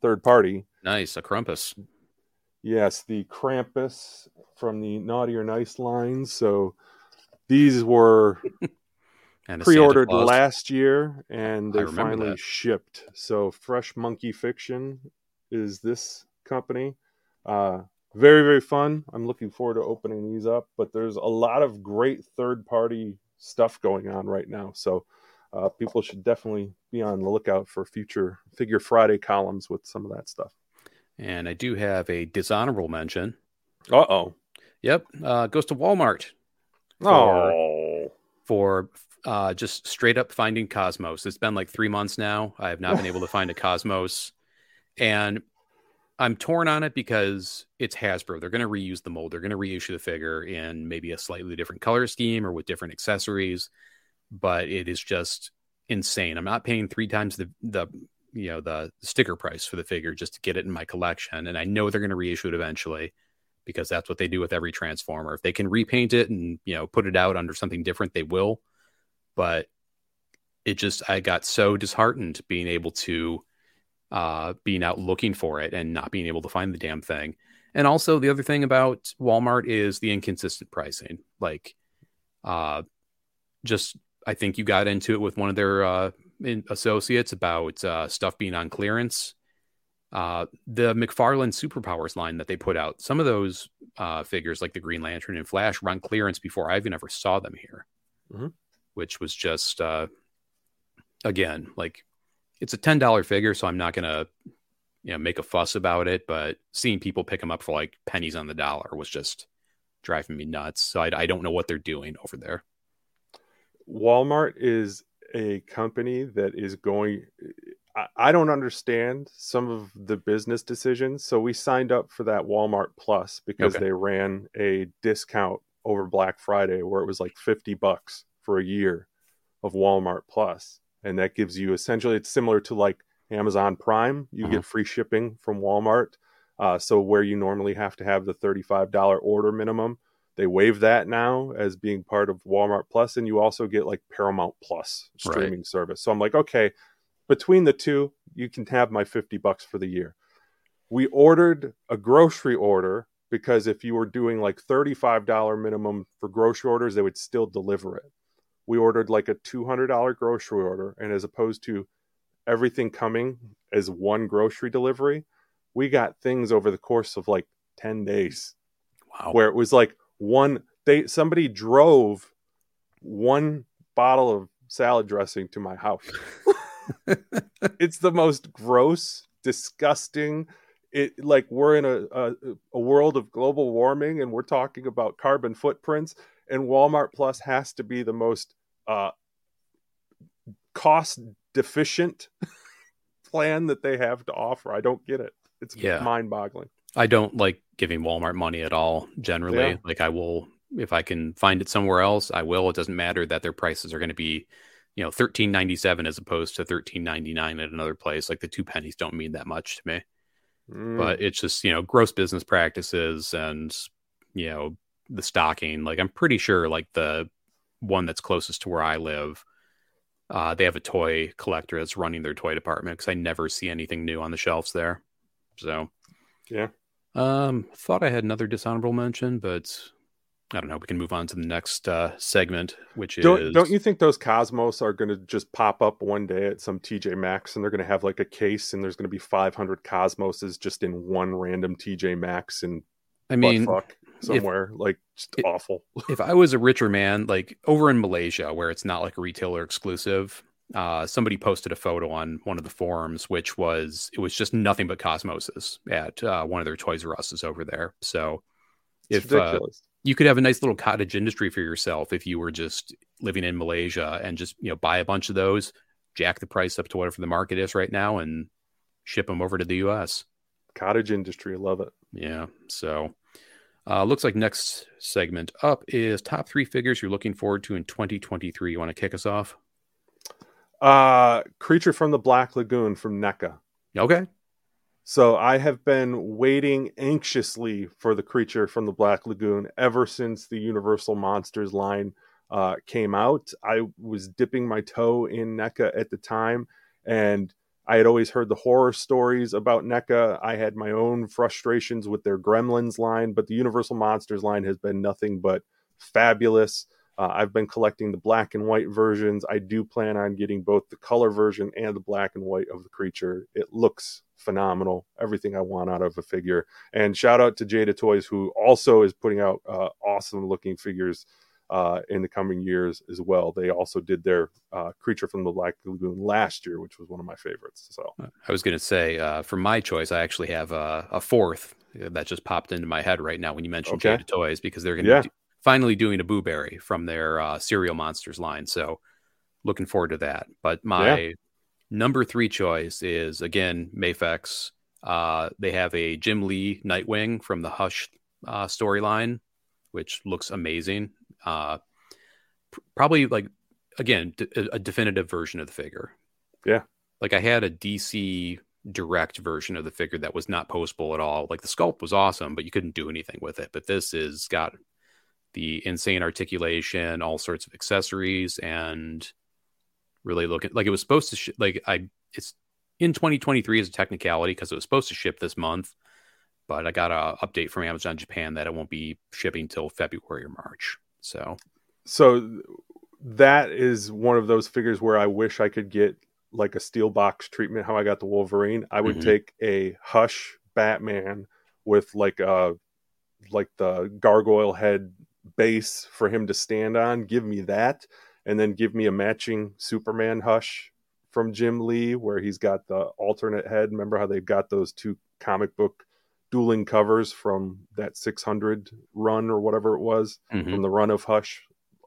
third party, Nice. A Krampus. Yes, the Krampus from the Naughty or Nice line. So these were *laughs* pre-ordered last year and they remember finally that. shipped. So fresh monkey fiction is this company. Uh very very fun. I'm looking forward to opening these up but there's a lot of great third party stuff going on right now. So uh, people should definitely be on the lookout for future figure friday columns with some of that stuff And I do have a dishonorable mention. uh-oh Yep. Uh, goes to Walmart oh for uh, just straight up finding Cosmos. It's been like three months now. I have not been able to find a Cosmos. And I'm torn on it because it's Hasbro. They're going to reuse the mold. They're going to reissue the figure in maybe a slightly different color scheme or with different accessories. But it is just insane. I'm not paying three times the the you know the sticker price for the figure just to get it in my collection. And I know they're going to reissue it eventually because that's what they do with every transformer. If they can repaint it and you know put it out under something different, they will. But it just I got so disheartened being able to uh being out looking for it and not being able to find the damn thing. And also the other thing about Walmart is the inconsistent pricing. Like uh just I think you got into it with one of their uh associates about uh stuff being on clearance uh, the McFarlane Superpowers line that they put out, some of those uh, figures, like the Green Lantern and Flash, run clearance before I even ever saw them here, Mhm. which was just, uh, again, like it's a ten dollar figure, so I'm not gonna, you know, make a fuss about it. But seeing people pick them up for like pennies on the dollar was just driving me nuts. So I, I don't know what they're doing over there. Walmart is a company that is going. I, don't understand some of the business decisions. So we signed up for that Walmart Plus because Okay. they ran a discount over Black Friday where it was like 50 bucks for a year of Walmart Plus. And that gives you essentially, it's similar to like Amazon Prime. You get free shipping from Walmart. Uh, so where you normally have to have the $35 order minimum, they waive that now as being part of Walmart Plus, and you also get like Paramount Plus Right. streaming service. So I'm like, okay, between the two, you can have my 50 bucks for the year. We ordered a grocery order because if you were doing like $35 minimum for grocery orders, they would still deliver it. We ordered like a $200 grocery order, and as opposed to everything coming as one grocery delivery, we got things over the course of like 10 days Wow. where it was like one they somebody drove one bottle of salad dressing to my house. *laughs* It's the most gross disgusting. It like we're in a, a a world of global warming and we're talking about carbon footprints and walmart plus has to be the most uh cost deficient *laughs* plan that they have to offer. I don't get it. It's Yeah. mind boggling I don't like giving Walmart money at all generally. Yeah. Like I will if I can find it somewhere else, I will. It doesn't matter that their prices are going to be, you know, thirteen ninety seven as opposed to thirteen ninety nine at another place. Like the two pennies don't mean that much to me. Mm. But it's just, you know, gross business practices and you know, the stocking. Like I'm pretty sure like the one that's closest to where I live, uh, they have a toy collector that's running their toy department because I never see anything new on the shelves there. So Yeah. Um, thought I had another dishonorable mention, but I don't know. We can move on to the next uh, segment, which is Don't don't you think those Cosmos are going to just pop up one day at some TJ Maxx and they're going to have like a case and there's going to be 500 Cosmoses just in one random TJ Maxx and I mean, fuck somewhere like just it- awful. if I was a richer man, like over in Malaysia, where it's not like a retailer exclusive, uh, somebody posted a photo on one of the forums, which was it was just nothing but Cosmoses at uh, one of their Toys R Us's over there. So It's if uh, you could have a nice little cottage industry for yourself if you were just living in Malaysia and just you know buy a bunch of those, jack the price up to whatever the market is right now, and ship them over to the U.S. Cottage industry, I love it. Yeah. So, Uh, looks like next segment up is top three figures you're looking forward to in 2023. You want to kick us off? Uh, Creature from the Black Lagoon from NECA. Okay. So I have been waiting anxiously for the Creature from the Black Lagoon ever since the Universal Monsters line uh, came out. I was dipping my toe in NECA at the time, and I had always heard the horror stories about NECA. I had my own frustrations with their Gremlins line, but the Universal Monsters line has been nothing but fabulous. Uh, I've been collecting the black and white versions. I do plan on getting both the color version and the black and white of the creature. It looks phenomenal. Everything I want out of a figure. And shout out to Jada Toys, who also is putting out uh, awesome looking figures uh, in the coming years as well. They also did their uh, Creature from the Black Lagoon last year, which was one of my favorites. So I was going to say, uh, for my choice, I actually have a, a, fourth that just popped into my head right now when you mentioned okay. Jada Toys because they're going to yeah. Finally doing a Boo Berry from their uh, Cereal Monsters line. So looking forward to that. But my yeah. number three choice is again Mafex. Uh, they have a Jim Lee Nightwing from the Hush uh, storyline, which looks amazing uh, probably like again d- a definitive version of the figure. Yeah, like I had a DC direct version of the figure that was not postable at all. Like the sculpt was awesome, but you couldn't do anything with it. But this is got the insane articulation, all sorts of accessories, and really looking like it was supposed to. Sh- like I, it's in 2023 as a technicality because it was supposed to ship this month, but I got a update from Amazon Japan that it won't be shipping till February or March. So, so that is one of those figures where I wish I could get like a steel box treatment. How I got the Wolverine, I would mm-hmm. take a Hush Batman with like a uh, like the gargoyle head base for him to stand on. Give me that, and then give me a matching Superman Hush from Jim Lee, where he's got the alternate head. Remember how they've got those two comic book dueling covers from that 600 run or whatever it was mm-hmm. from the run of Hush.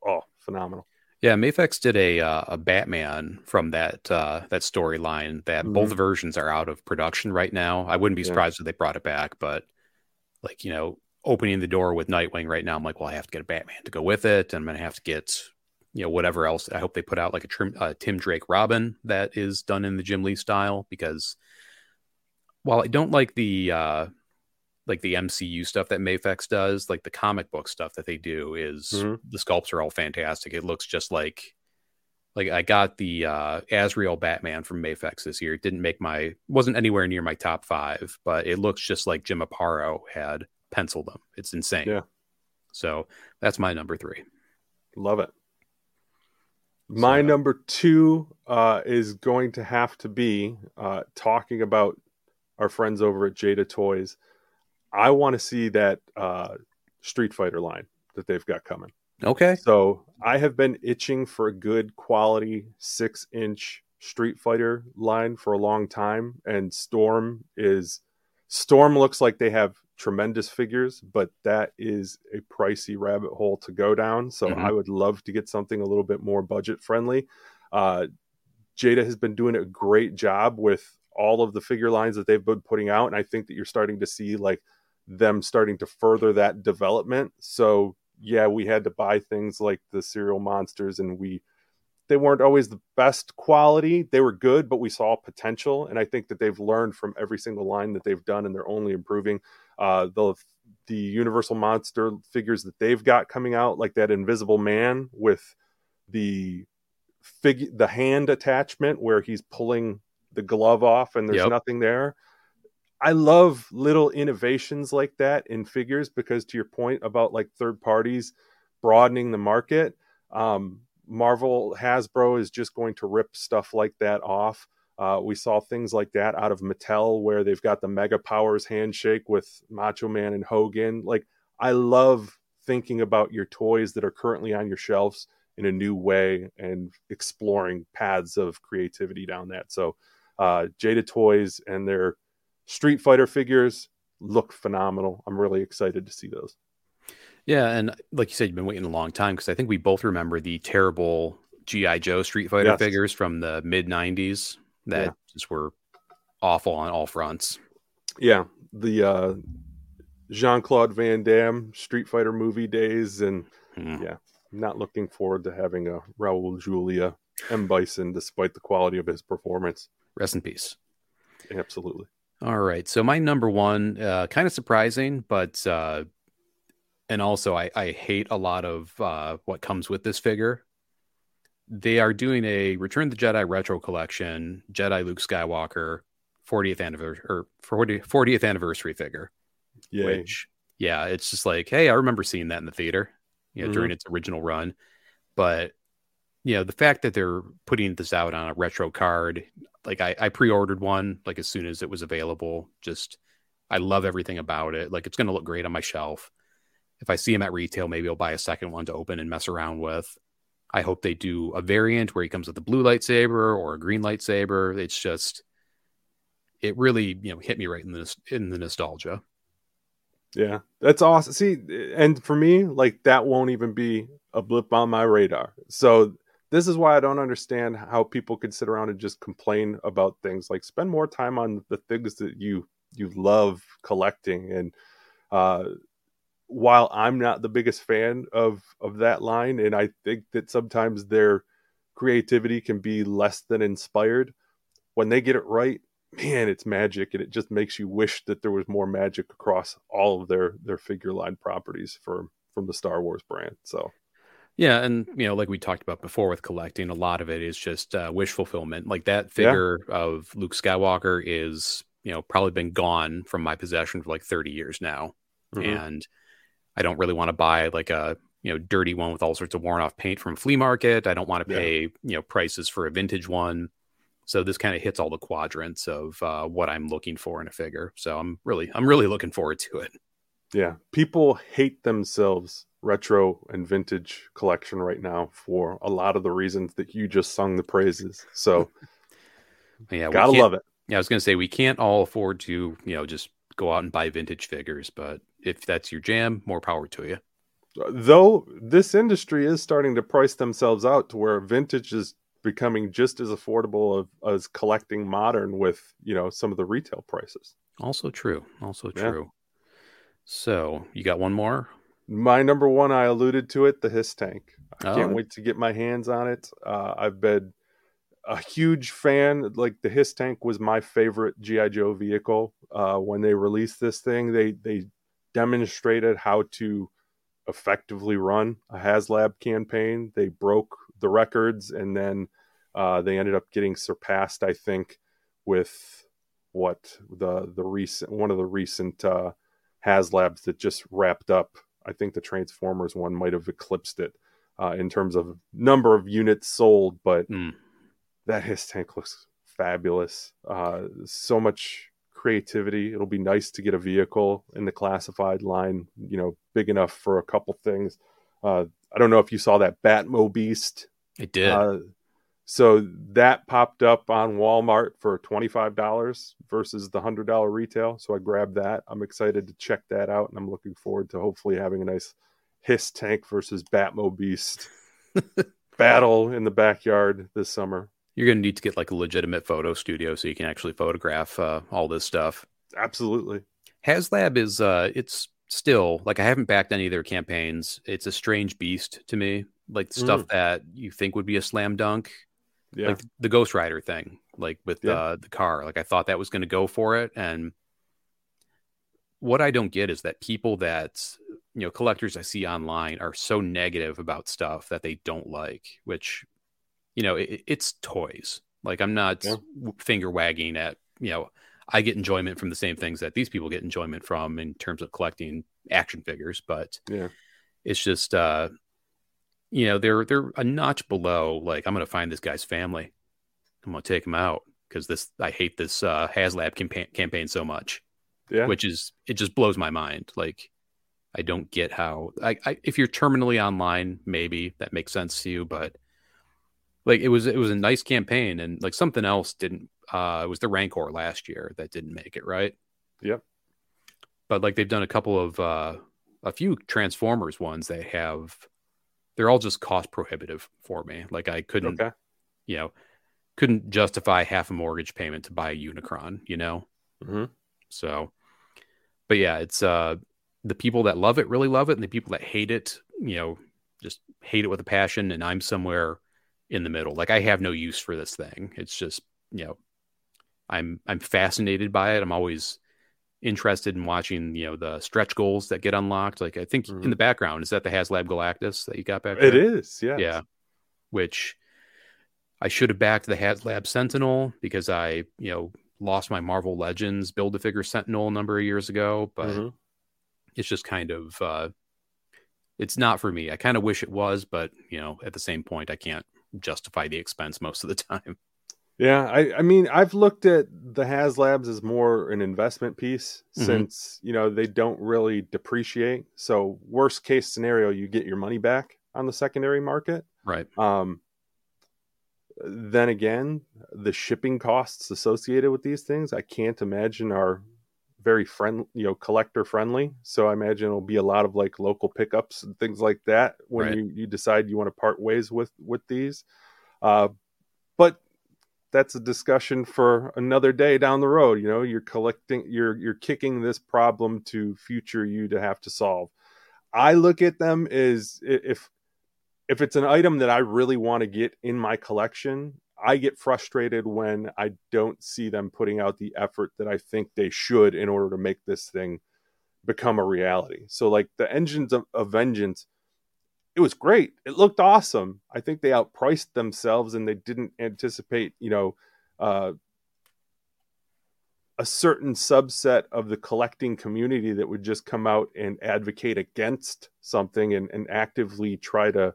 Oh, phenomenal. Yeah, Mafex did a uh, a Batman from that uh, that storyline. That mm-hmm. both versions are out of production right now. I wouldn't be surprised yeah. if they brought it back, but like you know, opening the door with Nightwing right now, I'm like, well, I have to get a Batman to go with it, and I'm gonna have to get you know whatever else. I hope they put out like a trim, uh, Tim Drake Robin that is done in the Jim Lee style because while I don't like the uh, like the MCU stuff that Mafex does, like the comic book stuff that they do is mm-hmm. the sculpts are all fantastic. It looks just like like I got the uh Azrael Batman from Mafex this year. It didn't make my wasn't anywhere near my top five, but it looks just like Jim Aparo had penciled them. It's insane. Yeah. So that's my number three. Love it. My so, number two uh, is going to have to be uh, talking about our friends over at Jada Toys. I want to see that uh, Street Fighter line that they've got coming. Okay. So I have been itching for a good quality six inch Street Fighter line for a long time, and Storm is Storm looks like they have tremendous figures, but that is a pricey rabbit hole to go down. So mm-hmm. I would love to get something a little bit more budget friendly. Uh, Jada has been doing a great job with all of the figure lines that they've been putting out, and I think that you're starting to see like them starting to further that development. So yeah, we had to buy things like the cereal monsters and we they weren't always the best quality. They were good, but we saw potential. And I think that they've learned from every single line that they've done and they're only improving. Uh, the the Universal Monster figures that they've got coming out, like that Invisible Man with the fig the hand attachment where he's pulling the glove off and there's yep. nothing there. I love little innovations like that in figures because to your point about like third parties broadening the market, um, Marvel Hasbro is just going to rip stuff like that off. Uh, we saw things like that out of Mattel where they've got the Mega Powers handshake with Macho Man and Hogan. Like I love thinking about your toys that are currently on your shelves in a new way and exploring paths of creativity down that. So uh, Jada Toys and their Street Fighter figures look phenomenal. I'm really excited to see those. Yeah, and like you said, you've been waiting a long time because I think we both remember the terrible GI Joe Street Fighter yes. figures from the mid '90s that yeah. just were awful on all fronts. Yeah, the uh, Jean Claude Van Damme Street Fighter movie days, and Hmm. yeah, not looking forward to having a Raul Julia M Bison, despite the quality of his performance. Rest in peace. Absolutely. All right. So my number one, uh, kind of surprising, but uh, and also I, I hate a lot of uh, what comes with this figure. They are doing a Return of the Jedi retro collection, Jedi Luke Skywalker 40th anniversary or 40, 40th anniversary figure. Yeah. Which, yeah, it's just like, hey, I remember seeing that in the theater, you know, Mhm. during its original run. But you know, the fact that they're putting this out on a retro card, like I, I pre-ordered one like as soon as it was available. Just I love everything about it. Like it's gonna look great on my shelf. If I see him at retail, maybe I'll buy a second one to open and mess around with. I hope they do a variant where he comes with a blue lightsaber or a green lightsaber. It's just it really, you know, hit me right in the in the nostalgia. Yeah, that's awesome. See, and for me, like that won't even be a blip on my radar. So this is why I don't understand how people can sit around and just complain about things. Like spend more time on the things that you you love collecting. And uh, while I'm not the biggest fan of of that line, and I think that sometimes their creativity can be less than inspired, when they get it right, man, it's magic, and it just makes you wish that there was more magic across all of their their figure line properties from from the Star Wars brand. So Yeah, and you know, like we talked about before with collecting, a lot of it is just uh, wish fulfillment. Like that figure of Luke Skywalker is, you know, probably been gone from my possession for like 30 years now, mhm. and I don't really want to buy like a you know dirty one with all sorts of worn off paint from a flea market. I don't want to Yeah. pay you know prices for a vintage one. So this kind of hits all the quadrants of uh, what I'm looking for in a figure. So I'm really, I'm really looking forward to it. yeah, people hate themselves retro and vintage collection right now for a lot of the reasons that you just sung the praises. So *laughs* Yeah, gotta love it. Yeah, I was going to say we can't all afford to, you know, just go out and buy vintage figures, but if that's your jam, more power to you. Though this industry is starting to price themselves out to where vintage is becoming just as affordable of, as collecting modern with you know some of the retail prices. Also true. Also Yeah. true. So you got one more? My number one, I alluded to it, the Hiss tank. I Oh. can't wait to get my hands on it. Uh, I've been a huge fan. Like the Hiss tank was my favorite GI Joe vehicle. Uh, when they released this thing, they they demonstrated how to effectively run a HasLab campaign. They broke the records, and then uh, they ended up getting surpassed. I think with what the the recent one of the recent uh, HasLabs that just wrapped up. I think the Transformers one might have eclipsed it uh, in terms of number of units sold, but Mm. That Hiss tank looks fabulous. Uh, so much creativity. It'll be nice to get a vehicle in the classified line, you know, big enough for a couple things. Uh, I don't know if you saw that Batmobeast. It did. Uh, so that popped up on Walmart for $25 versus the $100 retail. So I grabbed that. I'm excited to check that out and I'm looking forward to hopefully having a nice Hiss tank versus Batmobeast *laughs* battle in the backyard this summer. You're going to need to get like a legitimate photo studio so you can actually photograph uh, all this stuff. Absolutely. HasLab is uh it's still like I haven't backed any of their campaigns. It's a strange beast to me. Like stuff that you think would be a slam dunk, Yeah. like the Ghost Rider thing, like with Yeah. uh, the car. Like I thought that was going to go for it, and what I don't get is that people that you know collectors I see online are so negative about stuff that they don't like, which you know it, it's toys. Like I'm not Yeah. finger wagging at you know I get enjoyment from the same things that these people get enjoyment from in terms of collecting action figures, but Yeah. it's just uh you know they're they're a notch below like i'm gonna find this guy's family i'm gonna take him out because this i hate this uh haslab campaign campaign so much yeah. which is it just blows my mind like i don't get how I, I if you're terminally online maybe that makes sense to you but like it was it was a nice campaign and like something else didn't uh it was the rancor last year that didn't make it right Yep. but like they've done a couple of uh a few transformers ones they have they're all just cost prohibitive for me like i couldn't Okay. you know couldn't justify half a mortgage payment to buy a unicron you know hmm so but yeah it's uh the people that love it really love it, and the people that hate it, you know, just hate it with a passion. And I'm somewhere in the middle. Like I have no use for this thing. It's just you know, I'm I'm fascinated by it. I'm always interested in watching you know the stretch goals that get unlocked. Like I think mm-hmm. in the background is that the HasLab Galactus that you got back. There? It is, yeah, yeah. Which I should have backed the HasLab Sentinel because I you know lost my Marvel Legends build a figure Sentinel a number of years ago, but mm-hmm. it's just kind of uh, it's not for me. I kind of wish it was, but you know, at the same point, I can't justify the expense most of the time. *laughs* Yeah, I, I mean, I've looked at the HasLabs as more an investment piece mm-hmm. since you know they don't really depreciate. So worst case scenario, you get your money back on the secondary market. Right. Um, then again, the shipping costs associated with these things, I can't imagine are very friendly, you know, collector friendly. So I imagine it'll be a lot of like local pickups and things like that when right. you, you decide you want to part ways with with these. Uh, but that's a discussion for another day down the road. You know, you're collecting, you're you're kicking this problem to future you to have to solve. I look at them as if if it's an item that I really want to get in my collection, I get frustrated when I don't see them putting out the effort that I think they should in order to make this thing become a reality. So, like the Engines of, of Vengeance, it was great. It looked awesome. I think they outpriced themselves and they didn't anticipate, you know, uh, a certain subset of the collecting community that would just come out and advocate against something and, and actively try to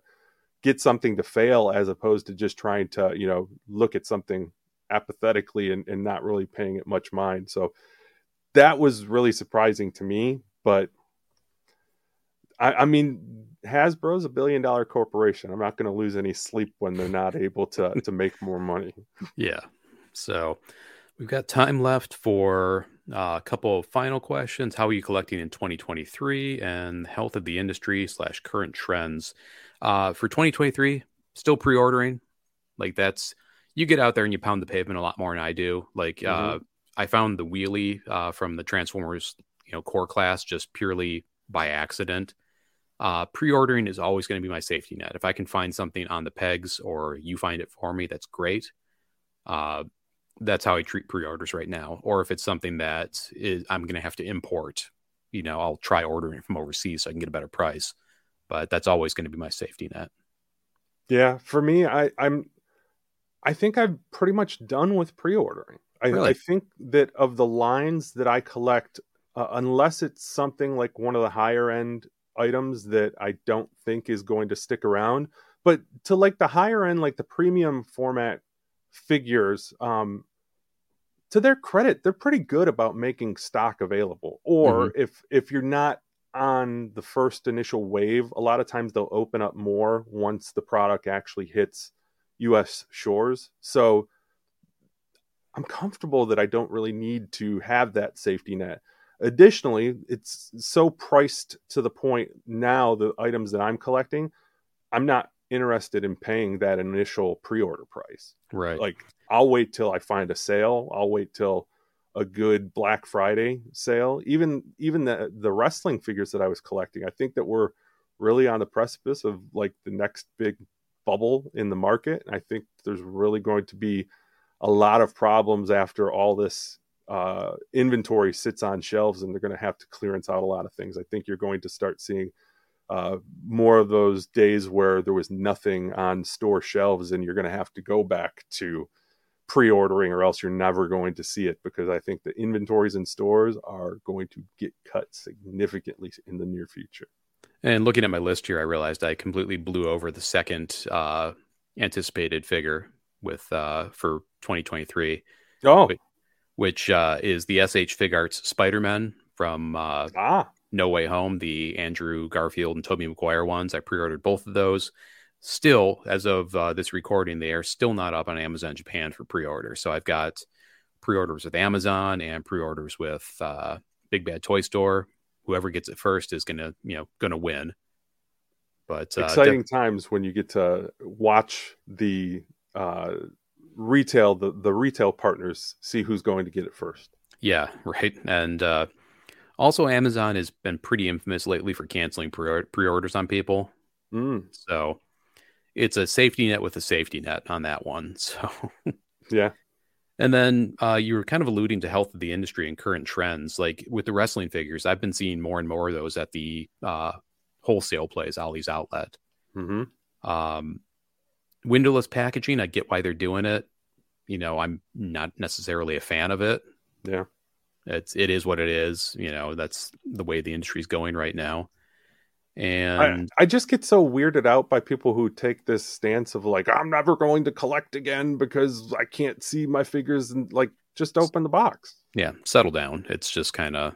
get something to fail as opposed to just trying to you know look at something apathetically and, and not really paying it much mind. So that was really surprising to me but I, I mean hasbro's a billion dollar corporation. I'm not going to lose any sleep when they're not able to *laughs* to make more money. Yeah. So we've got time left for uh, a couple of final questions. How are you collecting in 2023 and health of the industry slash current trends uh, for 2023, still pre-ordering. Like that's you get out there and you pound the pavement a lot more than I do. Like mm-hmm. uh, I found the wheelie uh, from the Transformers, you know, core class just purely by accident. Uh, pre-ordering is always going to be my safety net. If I can find something on the pegs or you find it for me, that's great. Uh, that's how I treat pre-orders right now. Or if it's something that is, I'm going to have to import, you know, I'll try ordering from overseas so I can get a better price but that's always going to be my safety net. Yeah, for me, I, I'm, I think I'm pretty much done with pre-ordering. I, really? I think that of the lines that I collect, uh, unless it's something like one of the higher end items that I don't think is going to stick around, but to like the higher end, like the premium format figures, um, to their credit, they're pretty good about making stock available. Or mm-hmm. if if you're not on the first initial wave, a lot of times they'll open up more once the product actually hits US shores. So I'm comfortable that I don't really need to have that safety net. Additionally, it's so priced to the point now, the items that I'm collecting, I'm not interested in paying that initial pre order price. Right. Like, I'll wait till I find a sale. I'll wait till a good Black Friday sale. Even even the the wrestling figures that I was collecting, I think that we're really on the precipice of like the next big bubble in the market. I think there's really going to be a lot of problems after all this uh, inventory sits on shelves, and they're going to have to clearance out a lot of things. I think you're going to start seeing uh, more of those days where there was nothing on store shelves, and you're going to have to go back to pre-ordering or else you're never going to see it because I think the inventories in stores are going to get cut significantly in the near future. And looking at my list here, I realized I completely blew over the second uh, anticipated figure with uh, for 2023. Oh, which uh, is the SH Figuarts Spider-Man from uh, ah. No Way Home, the Andrew Garfield and Tobey Maguire ones. I pre-ordered both of those still, as of uh, this recording, they are still not up on Amazon Japan for pre-order. So I've got pre-orders with Amazon and pre-orders with uh, Big Bad Toy Store. Whoever gets it first is gonna, you know, gonna win. But uh, exciting de- times when you get to watch the uh, retail, the the retail partners see who's going to get it first. Yeah, *laughs* right. And uh, Also, Amazon has been pretty infamous lately for canceling pre orders on people. Mm, So it's a safety net with a safety net on that one. *laughs* So, yeah. and then uh, you were kind of alluding to health of the industry and current trends. Like with the wrestling figures, I've been seeing more and more of those at the uh, wholesale place, Ollie's Outlet. hmm Um, windowless packaging, I get why they're doing it. You know, I'm not necessarily a fan of it. Yeah. It's it is what it is. You know, that's the way the industry's going right now. I, And I just get so weirded out by people who take this stance of like, I'm never going to collect again because I can't see my figures and like just open the box. yeah, settle down. It's just kind of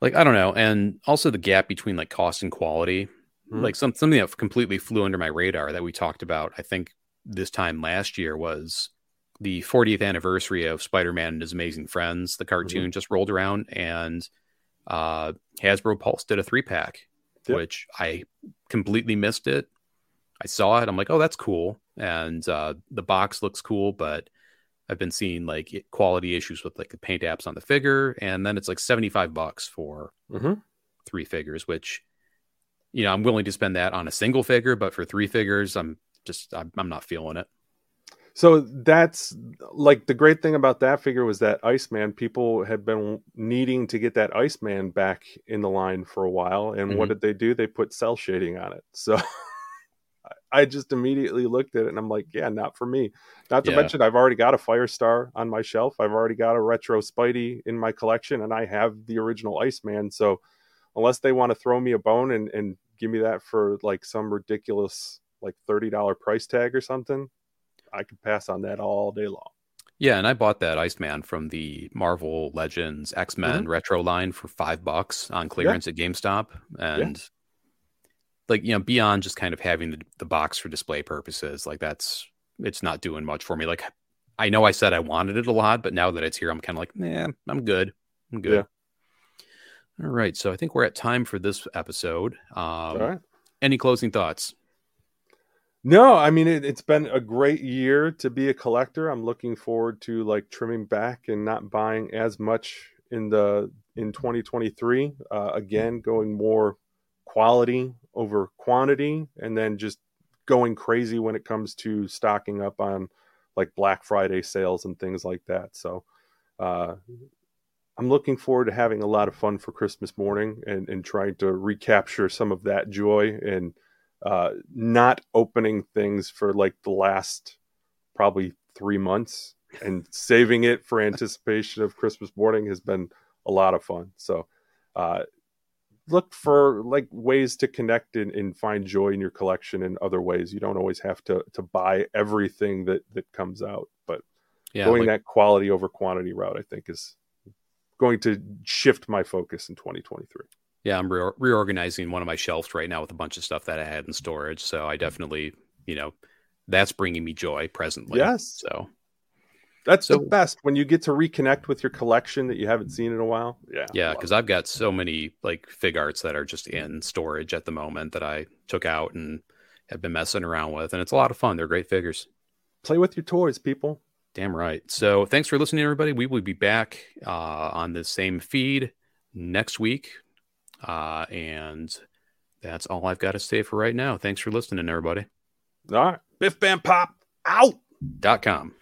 like I don't know. And also the gap between like cost and quality. Mhm. Like some something that completely flew under my radar that we talked about, I think this time last year was the 40th anniversary of Spider-Man and His Amazing Friends. The cartoon just rolled around and uh Hasbro Pulse did a three pack, Yep. which I completely missed it. I saw it. I'm like, oh, that's cool. And uh, the box looks cool, but I've been seeing like quality issues with like the paint apps on the figure, and then it's like 75 bucks for hmm three figures, which you know I'm willing to spend that on a single figure, but for three figures, I'm just I'm, I'm not feeling it. So that's like the great thing about that figure was that Iceman. People had been needing to get that Iceman back in the line for a while, and what Mhm. did they do? They put cell shading on it. So *laughs* I just immediately looked at it and I'm like, yeah, not for me. Not to Yeah. mention, I've already got a Firestar on my shelf. I've already got a retro Spidey in my collection, and I have the original Iceman. So unless they want to throw me a bone and, and give me that for like some ridiculous like thirty dollar price tag or something, I could pass on that all day long. Yeah, and I bought that Iceman from the Marvel Legends X Men retro line for five bucks on clearance at GameStop, and like you know, beyond just kind of having the, the box for display purposes, like that's it's not doing much for me. Like I know I said I wanted it a lot, but now that it's here, I'm kind of like, nah, I'm good. I'm good. All right, so I think we're at time for this episode. Um, all right. Any closing thoughts? No, I mean it, it's been a great year to be a collector. I'm looking forward to like trimming back and not buying as much in the in 2023. Uh, again, going more quality over quantity, and then just going crazy when it comes to stocking up on like Black Friday sales and things like that. So, uh, I'm looking forward to having a lot of fun for Christmas morning and, and trying to recapture some of that joy and uh, not opening things for like the last probably three months and saving it for anticipation of Christmas morning has been a lot of fun. So, uh, look for like ways to connect and, and find joy in your collection in other ways. You don't always have to to buy everything that that comes out, but Yeah, going like- that quality over quantity route, I think, is going to shift my focus in 2023. Yeah, I'm re- reorganizing one of my shelves right now with a bunch of stuff that I had in storage. So I definitely, you know, that's bringing me joy presently. Yes. So That's So- the best when you get to reconnect with your collection that you haven't seen in a while. Yeah. yeah, because I've got so many like Figuarts that are just in storage at the moment that I took out and have been messing around with, and it's a lot of fun. They're great figures. play with your toys, people. Damn right. So thanks for listening, everybody. We will be back uh, on the same feed next week. Uh, and that's all I've got to say for right now. Thanks for listening, everybody. All right. Biff Bam Pop out. Dot com.